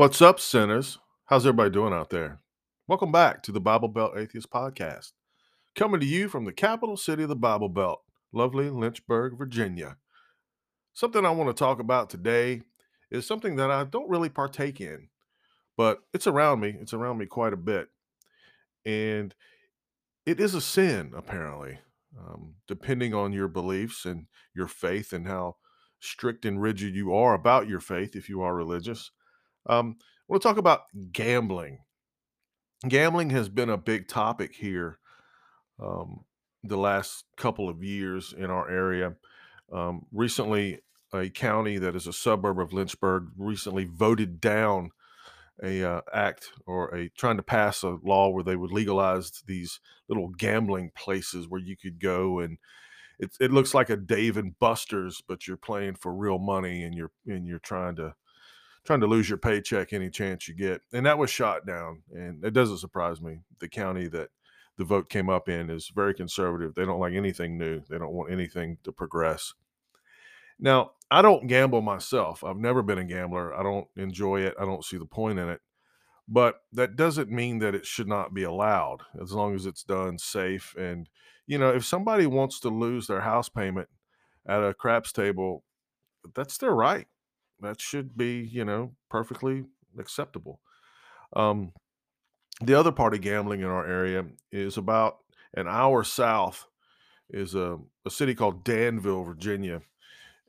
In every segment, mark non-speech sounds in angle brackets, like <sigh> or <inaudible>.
What's up, sinners? How's everybody doing out there? Welcome back to the Bible Belt Atheist Podcast, coming to you from the capital city of the Bible Belt, lovely Lynchburg, Virginia. Something I want to talk about today is something that I don't really partake in, but it's around me. It's around me quite a bit. And it is a sin, apparently, um, depending on your beliefs and your faith and how strict and rigid you are about your faith if you are religious. Um, I want to talk about gambling. Gambling has been a big topic here um, the last couple of years in our area. Um, recently, a county that is a suburb of Lynchburg recently voted down a uh, act or a trying to pass a law where they would legalize these little gambling places where you could go and it, it looks like a Dave and Buster's, but you're playing for real money and you're and you're trying to trying to lose your paycheck any chance you get. And that was shot down. And it doesn't surprise me. The county that the vote came up in is very conservative. They don't like anything new, they don't want anything to progress. Now, I don't gamble myself. I've never been a gambler. I don't enjoy it. I don't see the point in it. But that doesn't mean that it should not be allowed as long as it's done safe. And, you know, if somebody wants to lose their house payment at a craps table, that's their right that should be, you know, perfectly acceptable. Um, the other part of gambling in our area is about an hour south is a, a city called Danville, Virginia.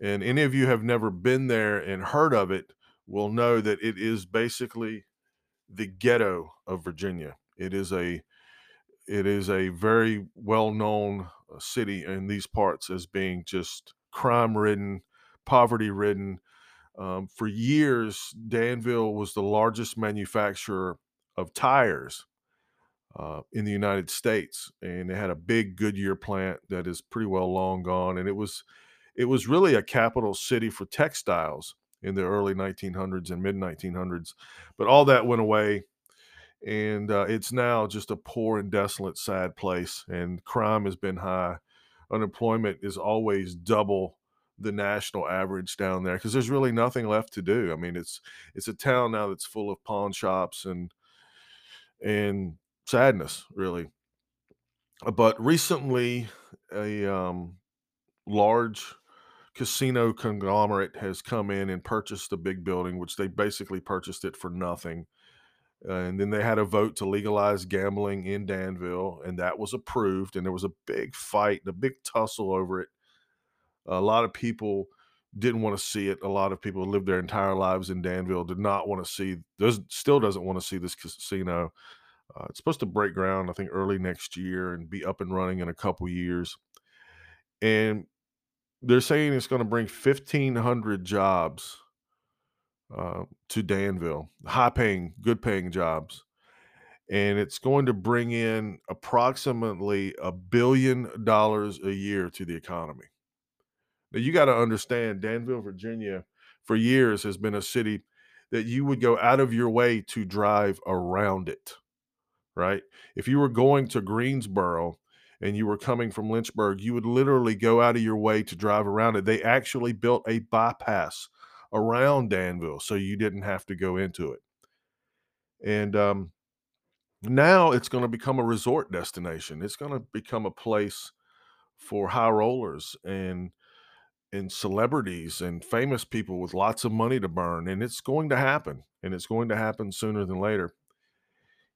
And any of you have never been there and heard of it will know that it is basically the ghetto of Virginia. It is a it is a very well-known uh, city in these parts as being just crime-ridden, poverty-ridden, um, for years, Danville was the largest manufacturer of tires uh, in the United States, and they had a big Goodyear plant that is pretty well long gone. And it was it was really a capital city for textiles in the early 1900s and mid 1900s. But all that went away, and uh, it's now just a poor and desolate, sad place. And crime has been high. Unemployment is always double the national average down there because there's really nothing left to do. I mean, it's it's a town now that's full of pawn shops and and sadness, really. Uh, but recently, a um, large casino conglomerate has come in and purchased a big building, which they basically purchased it for nothing. and then they had a vote to legalize gambling in Danville, and that was approved. And there was a big fight, a big tussle over it a lot of people didn't want to see it. A lot of people lived their entire lives in Danville did not want to see. Does still doesn't want to see this casino. Uh, it's supposed to break ground, I think, early next year and be up and running in a couple years. And they're saying it's going to bring 1,500 jobs uh, to Danville, high paying, good paying jobs. And it's going to bring in approximately a billion dollars a year to the economy. Now you got to understand, Danville, Virginia, for years has been a city that you would go out of your way to drive around it. Right? If you were going to Greensboro and you were coming from Lynchburg, you would literally go out of your way to drive around it. They actually built a bypass around Danville so you didn't have to go into it. And um, now it's going to become a resort destination. It's going to become a place for high rollers and and celebrities and famous people with lots of money to burn. And it's going to happen. And it's going to happen sooner than later.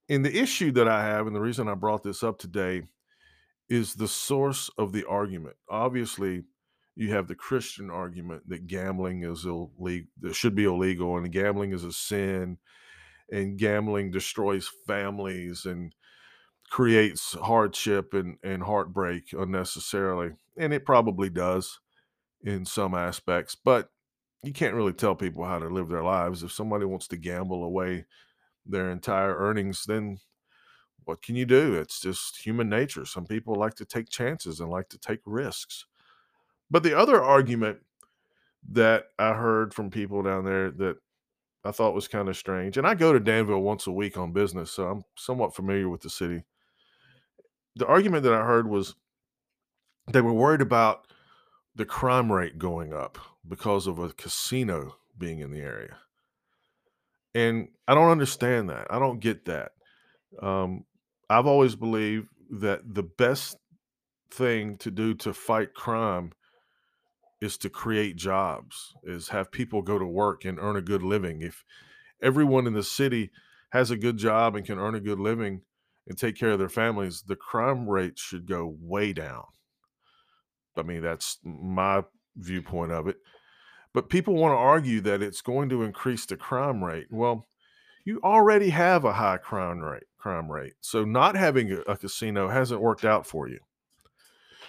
And the issue that I have, and the reason I brought this up today, is the source of the argument. Obviously, you have the Christian argument that gambling is illegal, should be illegal, and gambling is a sin, and gambling destroys families and creates hardship and, and heartbreak unnecessarily. And it probably does in some aspects, but you can't really tell people how to live their lives. If somebody wants to gamble away their entire earnings, then what can you do? It's just human nature. Some people like to take chances and like to take risks. But the other argument that I heard from people down there that I thought was kind of strange, and I go to Danville once a week on business, so I'm somewhat familiar with the city. The argument that I heard was they were worried about the crime rate going up because of a casino being in the area. And I don't understand that. I don't get that. Um, I've always believed that the best thing to do to fight crime is to create jobs, is have people go to work and earn a good living. If everyone in the city has a good job and can earn a good living and take care of their families, the crime rate should go way down. I mean, that's my viewpoint of it. But people want to argue that it's going to increase the crime rate. Well, you already have a high crime rate, crime rate. So not having a, a casino hasn't worked out for you.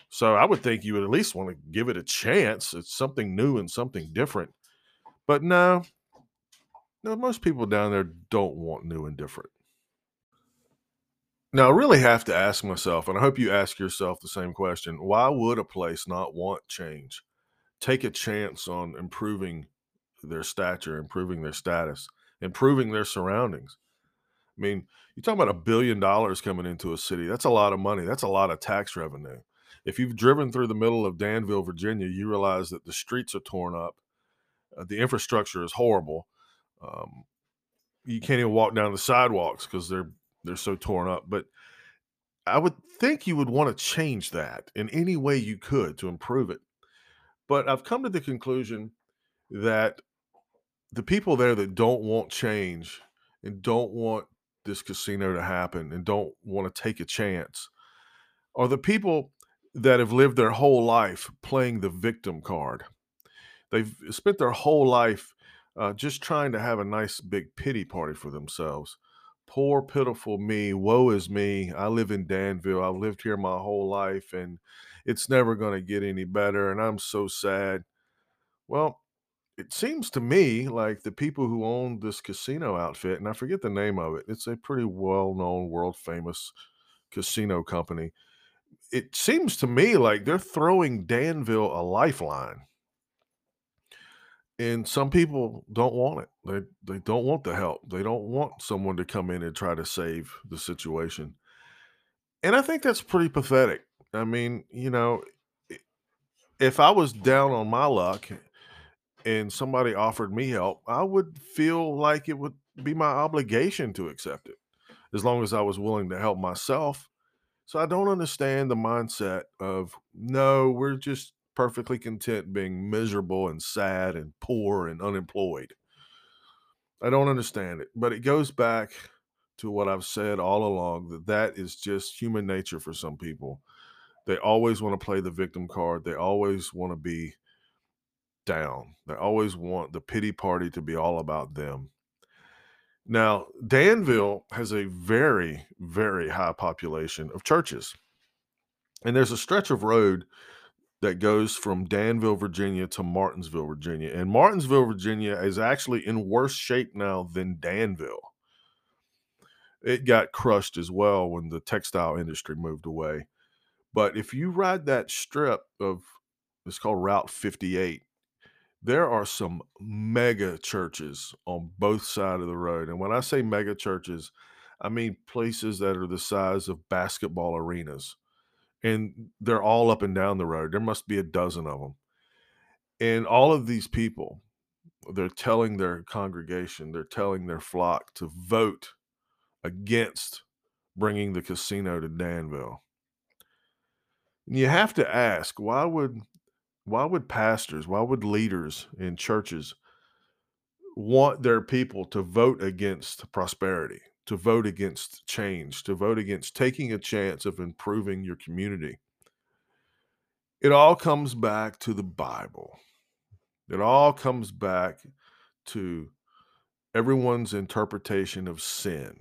So I would think you would at least want to give it a chance. It's something new and something different. But no, no, most people down there don't want new and different. Now, I really have to ask myself, and I hope you ask yourself the same question why would a place not want change? Take a chance on improving their stature, improving their status, improving their surroundings. I mean, you're talking about a billion dollars coming into a city. That's a lot of money. That's a lot of tax revenue. If you've driven through the middle of Danville, Virginia, you realize that the streets are torn up, uh, the infrastructure is horrible. Um, you can't even walk down the sidewalks because they're they're so torn up. But I would think you would want to change that in any way you could to improve it. But I've come to the conclusion that the people there that don't want change and don't want this casino to happen and don't want to take a chance are the people that have lived their whole life playing the victim card. They've spent their whole life uh, just trying to have a nice big pity party for themselves. Poor, pitiful me. Woe is me. I live in Danville. I've lived here my whole life and it's never going to get any better. And I'm so sad. Well, it seems to me like the people who own this casino outfit, and I forget the name of it, it's a pretty well known, world famous casino company. It seems to me like they're throwing Danville a lifeline and some people don't want it. They they don't want the help. They don't want someone to come in and try to save the situation. And I think that's pretty pathetic. I mean, you know, if I was down on my luck and somebody offered me help, I would feel like it would be my obligation to accept it as long as I was willing to help myself. So I don't understand the mindset of no, we're just perfectly content being miserable and sad and poor and unemployed. I don't understand it, but it goes back to what I've said all along that that is just human nature for some people. They always want to play the victim card. They always want to be down. They always want the pity party to be all about them. Now, Danville has a very, very high population of churches. And there's a stretch of road that goes from Danville, Virginia to Martinsville, Virginia. And Martinsville, Virginia is actually in worse shape now than Danville. It got crushed as well when the textile industry moved away. But if you ride that strip of it's called Route 58, there are some mega churches on both sides of the road. And when I say mega churches, I mean places that are the size of basketball arenas and they're all up and down the road. There must be a dozen of them. And all of these people, they're telling their congregation, they're telling their flock to vote against bringing the casino to Danville. And you have to ask, why would why would pastors, why would leaders in churches want their people to vote against prosperity? To vote against change, to vote against taking a chance of improving your community. It all comes back to the Bible. It all comes back to everyone's interpretation of sin.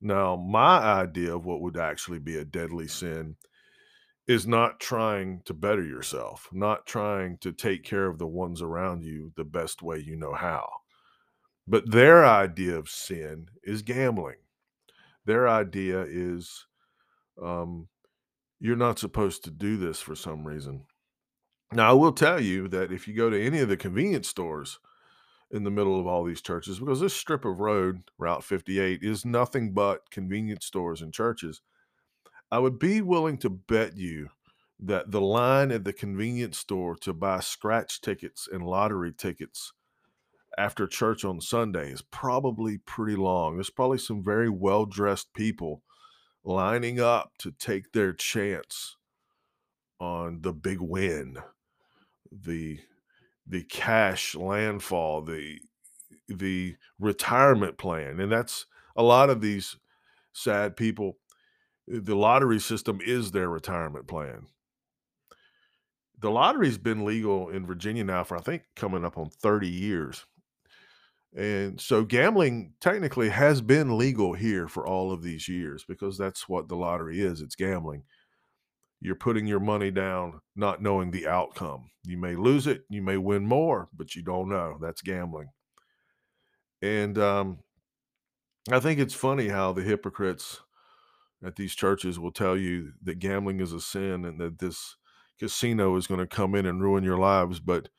Now, my idea of what would actually be a deadly sin is not trying to better yourself, not trying to take care of the ones around you the best way you know how. But their idea of sin is gambling. Their idea is um, you're not supposed to do this for some reason. Now, I will tell you that if you go to any of the convenience stores in the middle of all these churches, because this strip of road, Route 58, is nothing but convenience stores and churches, I would be willing to bet you that the line at the convenience store to buy scratch tickets and lottery tickets after church on Sunday is probably pretty long. There's probably some very well dressed people lining up to take their chance on the big win, the the cash landfall, the the retirement plan. And that's a lot of these sad people. The lottery system is their retirement plan. The lottery's been legal in Virginia now for I think coming up on 30 years. And so gambling technically has been legal here for all of these years because that's what the lottery is. It's gambling. You're putting your money down not knowing the outcome. You may lose it, you may win more, but you don't know. That's gambling. And um, I think it's funny how the hypocrites at these churches will tell you that gambling is a sin and that this casino is going to come in and ruin your lives, but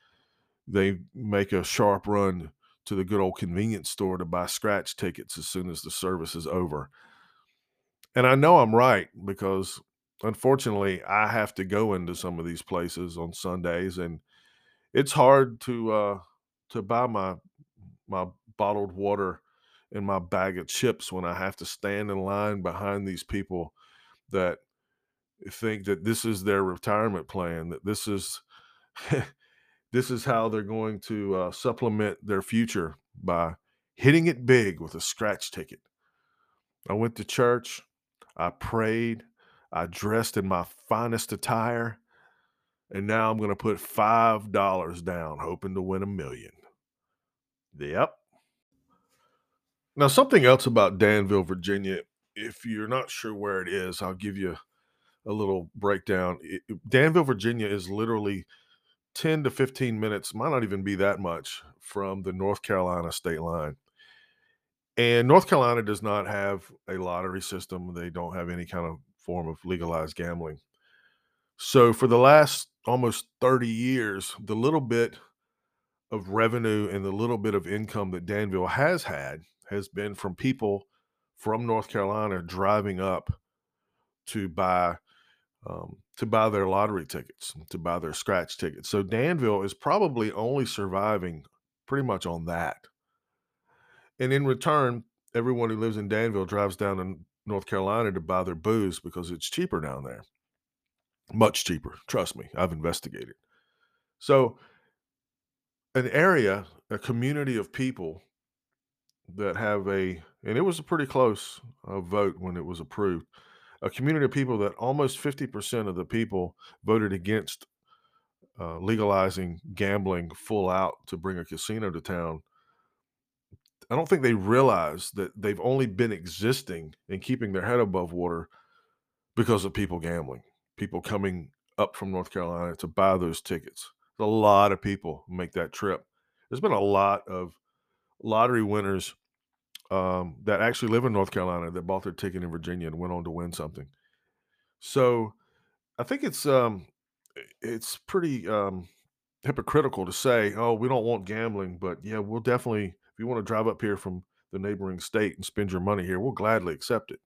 they make a sharp run to the good old convenience store to buy scratch tickets as soon as the service is over. And I know I'm right because unfortunately I have to go into some of these places on Sundays and it's hard to uh to buy my my bottled water and my bag of chips when I have to stand in line behind these people that think that this is their retirement plan, that this is <laughs> this is how they're going to uh, supplement their future by hitting it big with a scratch ticket. I went to church, I prayed, I dressed in my finest attire, and now I'm going to put $5 down, hoping to win a million. Yep. Now, something else about Danville, Virginia, if you're not sure where it is, I'll give you a little breakdown. Danville, Virginia is literally 10 to 15 minutes, might not even be that much from the North Carolina state line. And North Carolina does not have a lottery system. They don't have any kind of form of legalized gambling. So for the last almost 30 years, the little bit of revenue and the little bit of income that Danville has had has been from people from North Carolina driving up to buy um, to buy their lottery tickets, to buy their scratch tickets. So Danville is probably only surviving pretty much on that. And in return, everyone who lives in Danville drives down to North Carolina to buy their booze because it's cheaper down there. Much cheaper. Trust me, I've investigated. So, an area, a community of people that have a, and it was a pretty close uh, vote when it was approved a community of people that almost 50% of the people voted against uh, legalizing gambling full out to bring a casino to town. I don't think they realize that they've only been existing and keeping their head above water because of people gambling, people coming up from North Carolina to buy those tickets. A lot of people make that trip. There's been a lot of lottery winners um, that actually live in North Carolina that bought their ticket in Virginia and went on to win something. So I think it's um, it's pretty um, hypocritical to say, "Oh, we don't want gambling," but yeah, we'll definitely. If you want to drive up here from the neighboring state and spend your money here, we'll gladly accept it.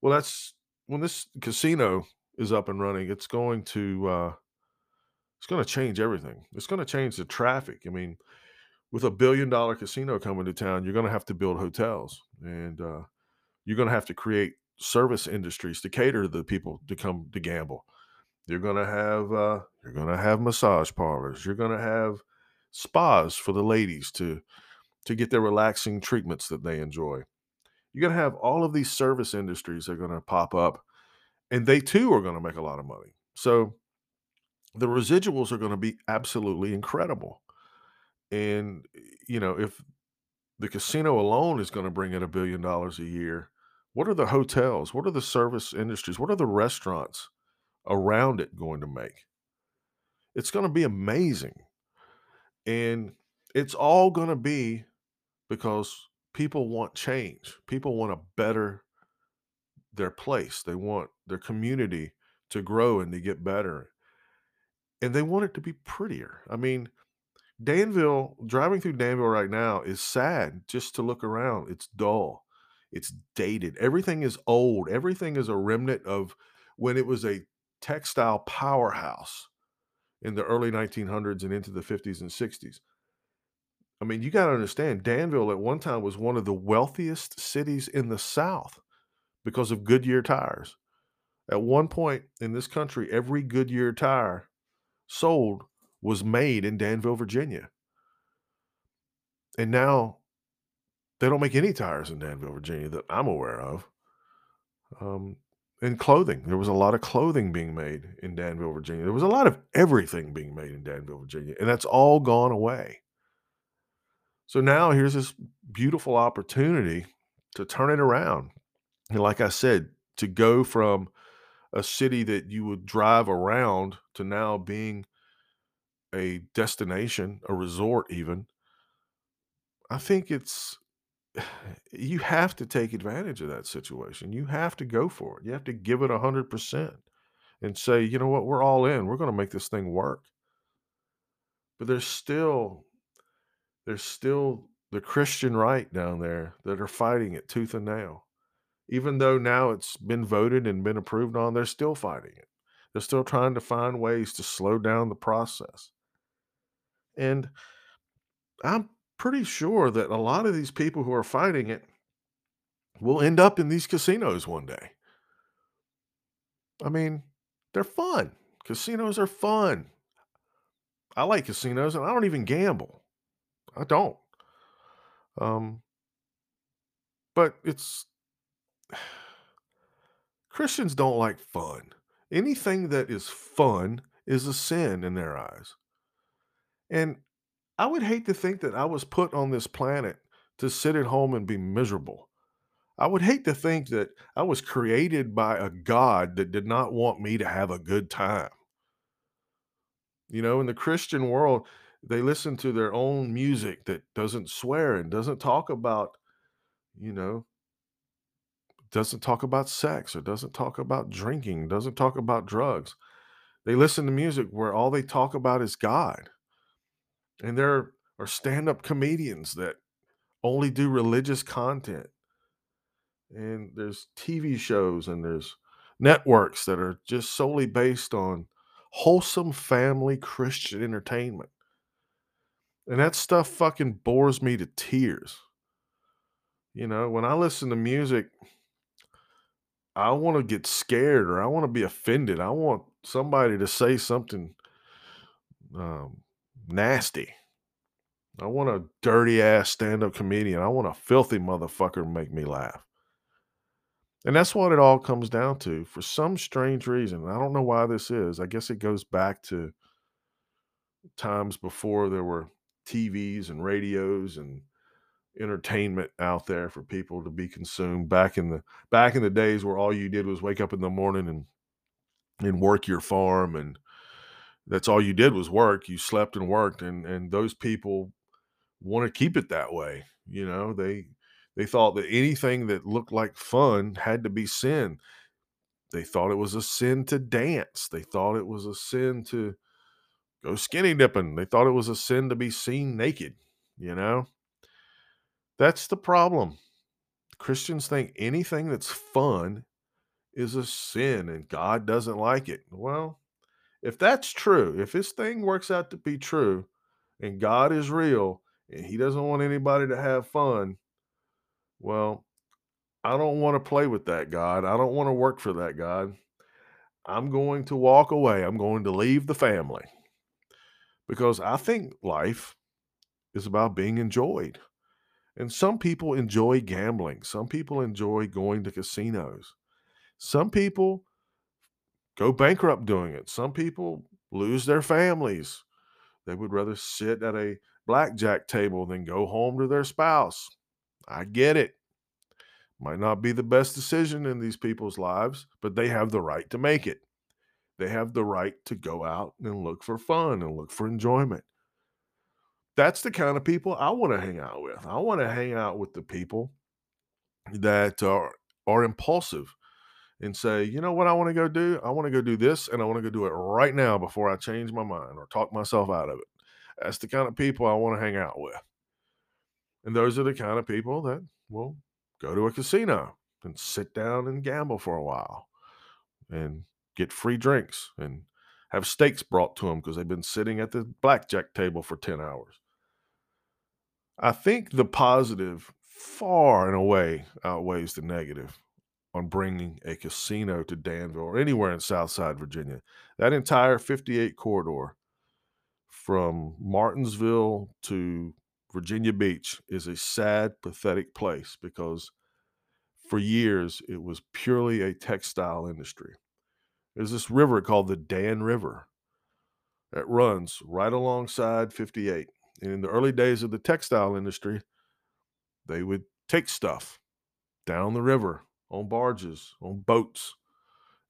Well, that's when this casino is up and running. It's going to uh, it's going to change everything. It's going to change the traffic. I mean, with a billion dollar casino coming to town, you're going to have to build hotels and uh, you're going to have to create service industries to cater to the people to come to gamble. You're going to have uh, you're going to have massage parlors. You're going to have spas for the ladies to to get their relaxing treatments that they enjoy. You're going to have all of these service industries that are going to pop up, and they too are going to make a lot of money. So the residuals are going to be absolutely incredible. And, you know, if the casino alone is going to bring in a billion dollars a year, what are the hotels? What are the service industries? What are the restaurants around it going to make? It's going to be amazing. And it's all going to be because people want change. People want to better their place. They want their community to grow and to get better. And they want it to be prettier. I mean, Danville, driving through Danville right now is sad just to look around. It's dull. It's dated. Everything is old. Everything is a remnant of when it was a textile powerhouse in the early 1900s and into the 50s and 60s. I mean, you gotta understand, Danville at one time was one of the wealthiest cities in the South because of Goodyear tires. At one point in this country, every Goodyear tire sold was made in Danville, Virginia. And now they don't make any tires in Danville, Virginia that I'm aware of. Um, and clothing. There was a lot of clothing being made in Danville, Virginia. There was a lot of everything being made in Danville, Virginia, and that's all gone away. So now here's this beautiful opportunity to turn it around. And like I said, to go from a city that you would drive around to now being a destination, a resort, even. I think it's <sighs> you have to take advantage of that situation. You have to go for it. You have to give it a hundred percent and say, you know what, we're all in. We're going to make this thing work. But there's still there's still the Christian right down there that are fighting it tooth and nail. Even though now it's been voted and been approved on, they're still fighting it. They're still trying to find ways to slow down the process. And I'm pretty sure that a lot of these people who are fighting it will end up in these casinos one day. I mean, they're fun. Casinos are fun. I like casinos and I don't even gamble. I don't. Um, but it's <sighs> Christians don't like fun. Anything that is fun is a sin in their eyes. And I would hate to think that I was put on this planet to sit at home and be miserable. I would hate to think that I was created by a God that did not want me to have a good time. You know, in the Christian world, they listen to their own music that doesn't swear and doesn't talk about, you know, doesn't talk about sex or doesn't talk about drinking, doesn't talk about drugs. They listen to music where all they talk about is God. And there are stand up comedians that only do religious content. And there's TV shows and there's networks that are just solely based on wholesome family Christian entertainment. And that stuff fucking bores me to tears. You know, when I listen to music, I want to get scared or I want to be offended. I want somebody to say something um, nasty. I want a dirty ass stand up comedian. I want a filthy motherfucker to make me laugh. And that's what it all comes down to for some strange reason. I don't know why this is. I guess it goes back to times before there were TVs and radios and entertainment out there for people to be consumed back in the back in the days where all you did was wake up in the morning and and work your farm and that's all you did was work. You slept and worked, and and those people want to keep it that way. You know, they they thought that anything that looked like fun had to be sin. They thought it was a sin to dance. They thought it was a sin to go skinny dipping. They thought it was a sin to be seen naked. You know, that's the problem. Christians think anything that's fun is a sin and God doesn't like it. Well, if that's true, if this thing works out to be true and God is real and he doesn't want anybody to have fun, well, I don't want to play with that God. I don't want to work for that God. I'm going to walk away. I'm going to leave the family because I think life is about being enjoyed. And some people enjoy gambling, some people enjoy going to casinos. Some people go bankrupt doing it. Some people lose their families. They would rather sit at a blackjack table than go home to their spouse. I get it. Might not be the best decision in these people's lives, but they have the right to make it. They have the right to go out and look for fun and look for enjoyment. That's the kind of people I want to hang out with. I want to hang out with the people that are are impulsive and say, you know what I want to go do? I want to go do this and I want to go do it right now before I change my mind or talk myself out of it. That's the kind of people I want to hang out with. And those are the kind of people that will go to a casino and sit down and gamble for a while and get free drinks and have steaks brought to them because they've been sitting at the blackjack table for 10 hours. I think the positive far and away outweighs the negative on bringing a casino to Danville or anywhere in Southside Virginia. That entire 58 corridor from Martinsville to Virginia Beach is a sad, pathetic place because for years it was purely a textile industry. There's this river called the Dan River that runs right alongside 58. And in the early days of the textile industry, they would take stuff down the river on barges, on boats.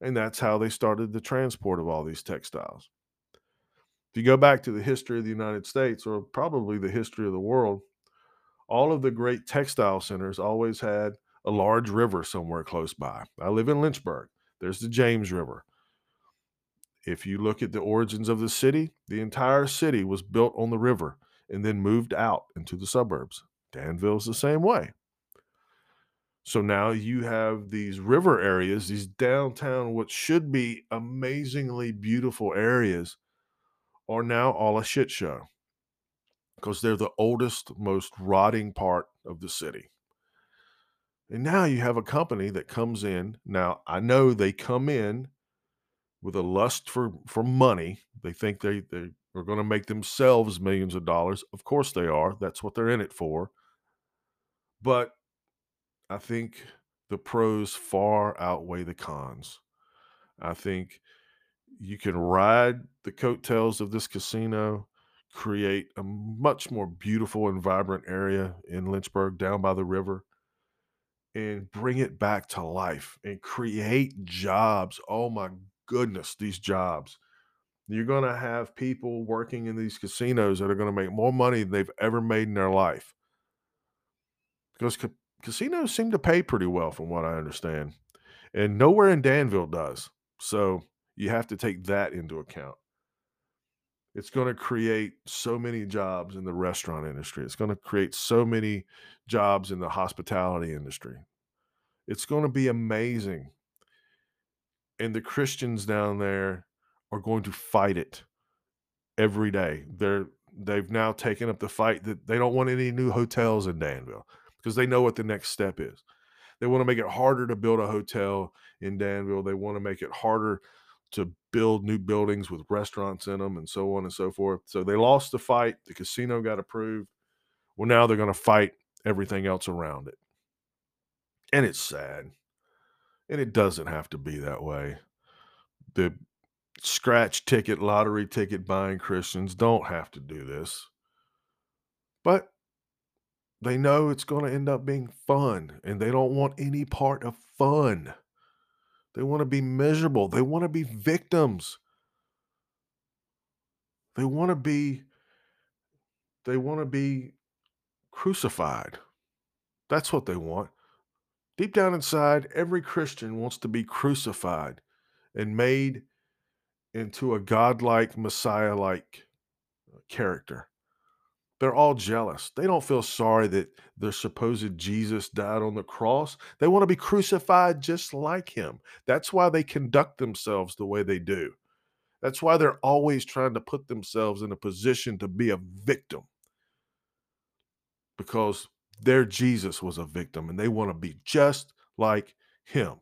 And that's how they started the transport of all these textiles. If you go back to the history of the United States, or probably the history of the world, all of the great textile centers always had a large river somewhere close by. I live in Lynchburg. There's the James River. If you look at the origins of the city, the entire city was built on the river and then moved out into the suburbs. Danville's the same way. So now you have these river areas, these downtown, what should be amazingly beautiful areas, are now all a shit show because they're the oldest, most rotting part of the city. And now you have a company that comes in. Now, I know they come in with a lust for, for money. They think they, they are going to make themselves millions of dollars. Of course they are. That's what they're in it for. But I think the pros far outweigh the cons. I think you can ride the coattails of this casino, create a much more beautiful and vibrant area in Lynchburg down by the river, and bring it back to life and create jobs. Oh my goodness, these jobs. You're going to have people working in these casinos that are going to make more money than they've ever made in their life. Because ca- casinos seem to pay pretty well, from what I understand. And nowhere in Danville does. So you have to take that into account. It's going to create so many jobs in the restaurant industry. It's going to create so many jobs in the hospitality industry. It's going to be amazing. And the Christians down there are going to fight it every day. They're they've now taken up the fight that they don't want any new hotels in Danville because they know what the next step is. They want to make it harder to build a hotel in Danville. They want to make it harder to build new buildings with restaurants in them and so on and so forth. So they lost the fight. The casino got approved. Well, now they're going to fight everything else around it. And it's sad. And it doesn't have to be that way. The scratch ticket, lottery ticket buying Christians don't have to do this. But they know it's going to end up being fun and they don't want any part of fun. They want to be miserable. They want to be victims. They want to be they want to be crucified. That's what they want. Deep down inside, every Christian wants to be crucified and made into a godlike, Messiah like uh, character. They're all jealous. They don't feel sorry that their supposed Jesus died on the cross. They want to be crucified just like him. That's why they conduct themselves the way they do. That's why they're always trying to put themselves in a position to be a victim because their Jesus was a victim and they want to be just like him.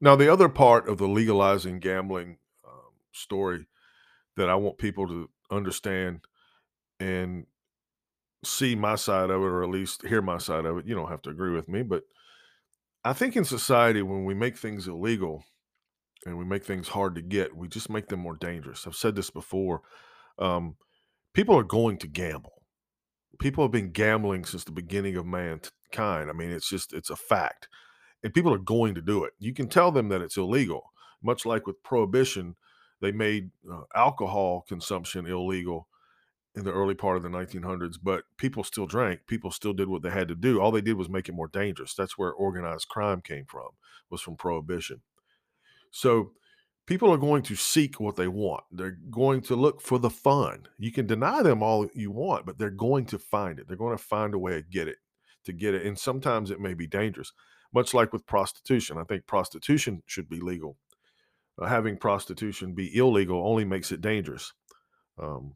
Now, the other part of the legalizing gambling um, story that I want people to understand and see my side of it, or at least hear my side of it. You don't have to agree with me, but I think in society, when we make things illegal and we make things hard to get, we just make them more dangerous. I've said this before. Um, people are going to gamble. People have been gambling since the beginning of mankind. I mean, it's just, it's a fact. And people are going to do it. You can tell them that it's illegal, much like with prohibition they made uh, alcohol consumption illegal in the early part of the 1900s, but people still drank. People still did what they had to do. All they did was make it more dangerous. That's where organized crime came from, was from prohibition. So people are going to seek what they want. They're going to look for the fun. You can deny them all you want, but they're going to find it. They're going to find a way to get it, to get it. And sometimes it may be dangerous, much like with prostitution. I think prostitution should be legal having prostitution be illegal only makes it dangerous. Um,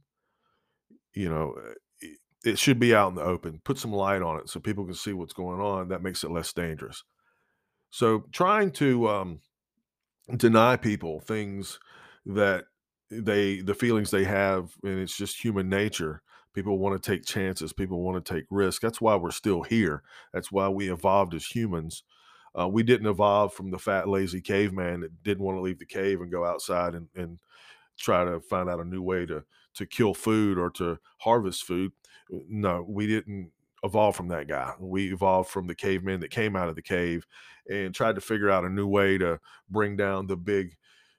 you know, it should be out in the open. Put some light on it so people can see what's going on. That makes it less dangerous. So trying to um, deny people things that they the feelings they have and it's just human nature people want to take chances people want to take risks that's why we're still here that's why we evolved as humans uh, we didn't evolve from the fat lazy caveman that didn't want to leave the cave and go outside and, and try to find out a new way to to kill food or to harvest food no we didn't evolve from that guy we evolved from the caveman that came out of the cave and tried to figure out a new way to bring down the big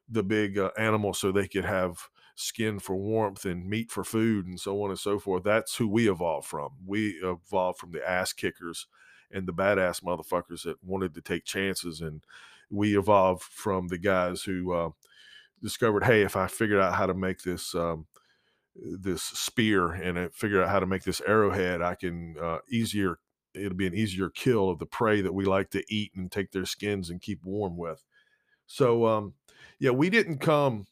the big uh, animal so they could have skin for warmth and meat for food and so on and so forth. That's who we evolved from. We evolved from the ass kickers and the badass motherfuckers that wanted to take chances. And we evolved from the guys who uh, discovered, hey, if I figured out how to make this um, this spear and I out how to make this arrowhead, I can uh, easier. It'll be an easier kill of the prey that we like to eat and take their skins and keep warm with. So, um, yeah, we didn't come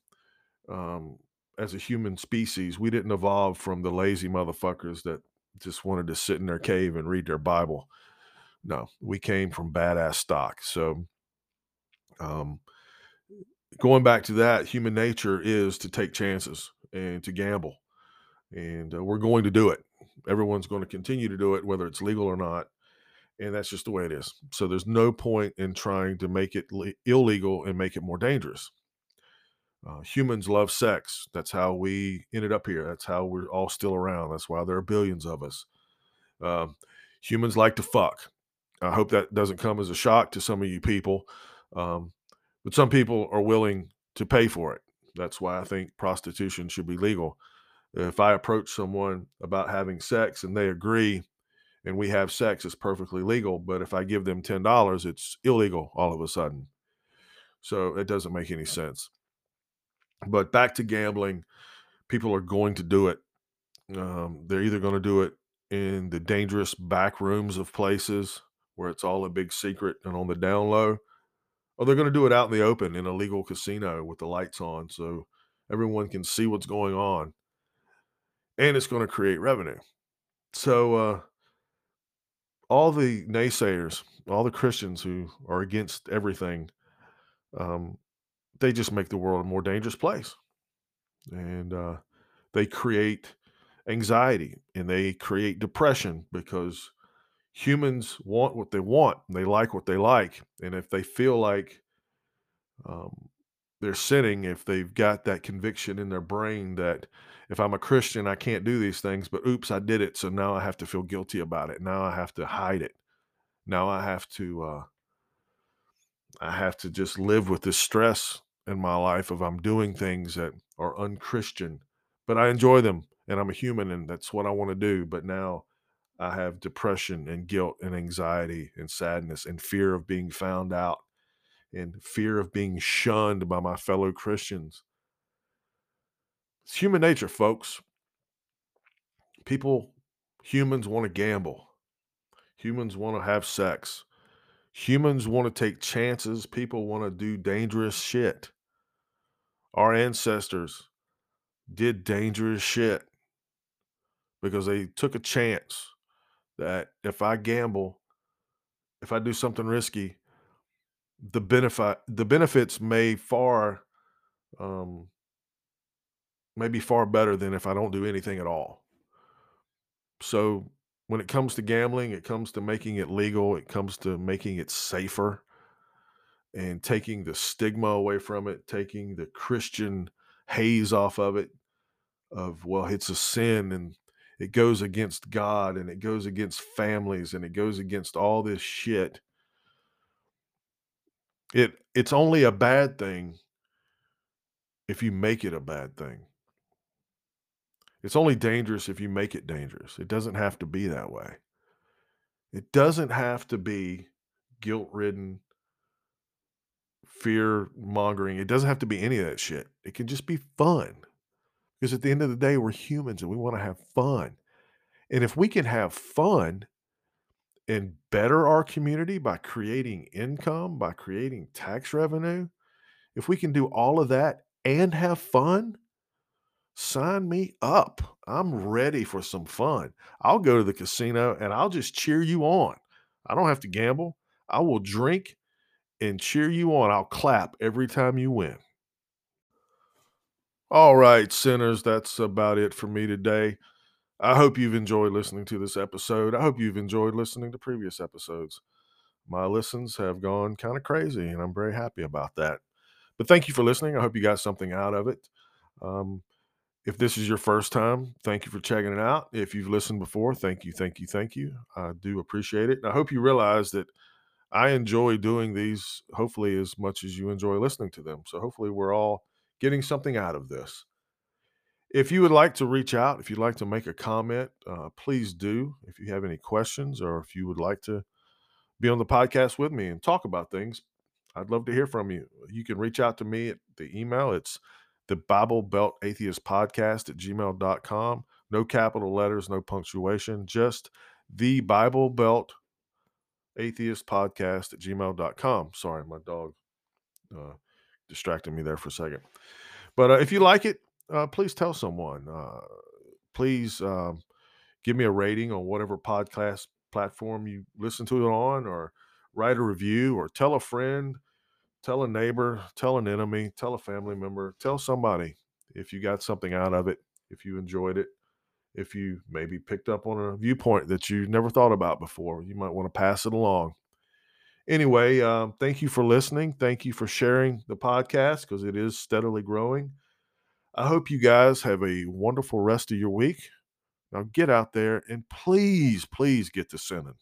um, as a human species. We didn't evolve from the lazy motherfuckers that just wanted to sit in their cave and read their Bible. No, we came from badass stock. So, um, going back to that, human nature is to take chances and to gamble. And uh, we're going to do it. Everyone's going to continue to do it, whether it's legal or not and that's just the way it is. So there's no point in trying to make it le- illegal and make it more dangerous. Uh, humans love sex. That's how we ended up here. That's how we're all still around. That's why there are billions of us. Uh, humans like to fuck. I hope that doesn't come as a shock to some of you people, um, but some people are willing to pay for it. That's why I think prostitution should be legal. If I approach someone about having sex and they agree, and we have sex, it's perfectly legal. But if I give them ten dollars, it's illegal all of a sudden. So it doesn't make any sense. But back to gambling, people are going to do it. Um, they're either going to do it in the dangerous back rooms of places where it's all a big secret and on the down low, or they're going to do it out in the open in a legal casino with the lights on so everyone can see what's going on. And it's going to create revenue. So, uh, all the naysayers, all the Christians who are against everything, um, they just make the world a more dangerous place. And uh, they create anxiety and they create depression because humans want what they want. They like what they like. And if they feel like um, they're sinning, if they've got that conviction in their brain that if I'm a Christian, I can't do these things, but oops, I did it. So now I have to feel guilty about it. Now I have to hide it. Now I have to, uh, I have to just live with this stress in my life of I'm doing things that are unchristian, but I enjoy them and I'm a human and that's what I want to do. But now I have depression and guilt and anxiety and sadness and fear of being found out and fear of being shunned by my fellow Christians. It's human nature, folks. People, humans want to gamble. Humans want to have sex. Humans want to take chances. People want to do dangerous shit. Our ancestors did dangerous shit because they took a chance that if I gamble, if I do something risky, the benefit the benefits may far um, may be far better than if I don't do anything at all. So when it comes to gambling, it comes to making it legal, it comes to making it safer and taking the stigma away from it, taking the Christian haze off of it of well, it's a sin and it goes against God and it goes against families and it goes against all this shit. It it's only a bad thing if you make it a bad thing. It's only dangerous if you make it dangerous. It doesn't have to be that way. It doesn't have to be guilt ridden, fear mongering. It doesn't have to be any of that shit. It can just be fun. Because at the end of the day, we're humans and we want to have fun. And if we can have fun and better our community by creating income, by creating tax revenue, if we can do all of that and have fun, sign me up. I'm ready for some fun. I'll go to the casino and I'll just cheer you on. I don't have to gamble. I will drink and cheer you on. I'll clap every time you win. All right, sinners, that's about it for me today. I hope you've enjoyed listening to this episode. I hope you've enjoyed listening to previous episodes. My listens have gone kind of crazy, and I'm very happy about that. But thank you for listening. I hope you got something out of it. Um, if this is your first time, thank you for checking it out. If you've listened before, thank you, thank you, thank you. I do appreciate it. And I hope you realize that I enjoy doing these, hopefully, as much as you enjoy listening to them. So hopefully, we're all getting something out of this. If you would like to reach out, if you'd like to make a comment, uh, please do. If you have any questions or if you would like to be on the podcast with me and talk about things, I'd love to hear from you. You can reach out to me at the email. It's the Bible Belt Atheist Podcast at gmail.com. No capital letters, no punctuation, just the Bible Belt Atheist Podcast at gmail.com. Sorry, my dog uh, distracted me there for a second. But uh, if you like it, uh, please tell someone. Uh, please um, give me a rating on whatever podcast platform you listen to it on, or write a review, or tell a friend, tell a neighbor, tell an enemy, tell a family member, tell somebody if you got something out of it, if you enjoyed it, if you maybe picked up on a viewpoint that you never thought about before. You might want to pass it along. Anyway, um, thank you for listening. Thank you for sharing the podcast because it is steadily growing. I hope you guys have a wonderful rest of your week. Now get out there and please, please get to sinning.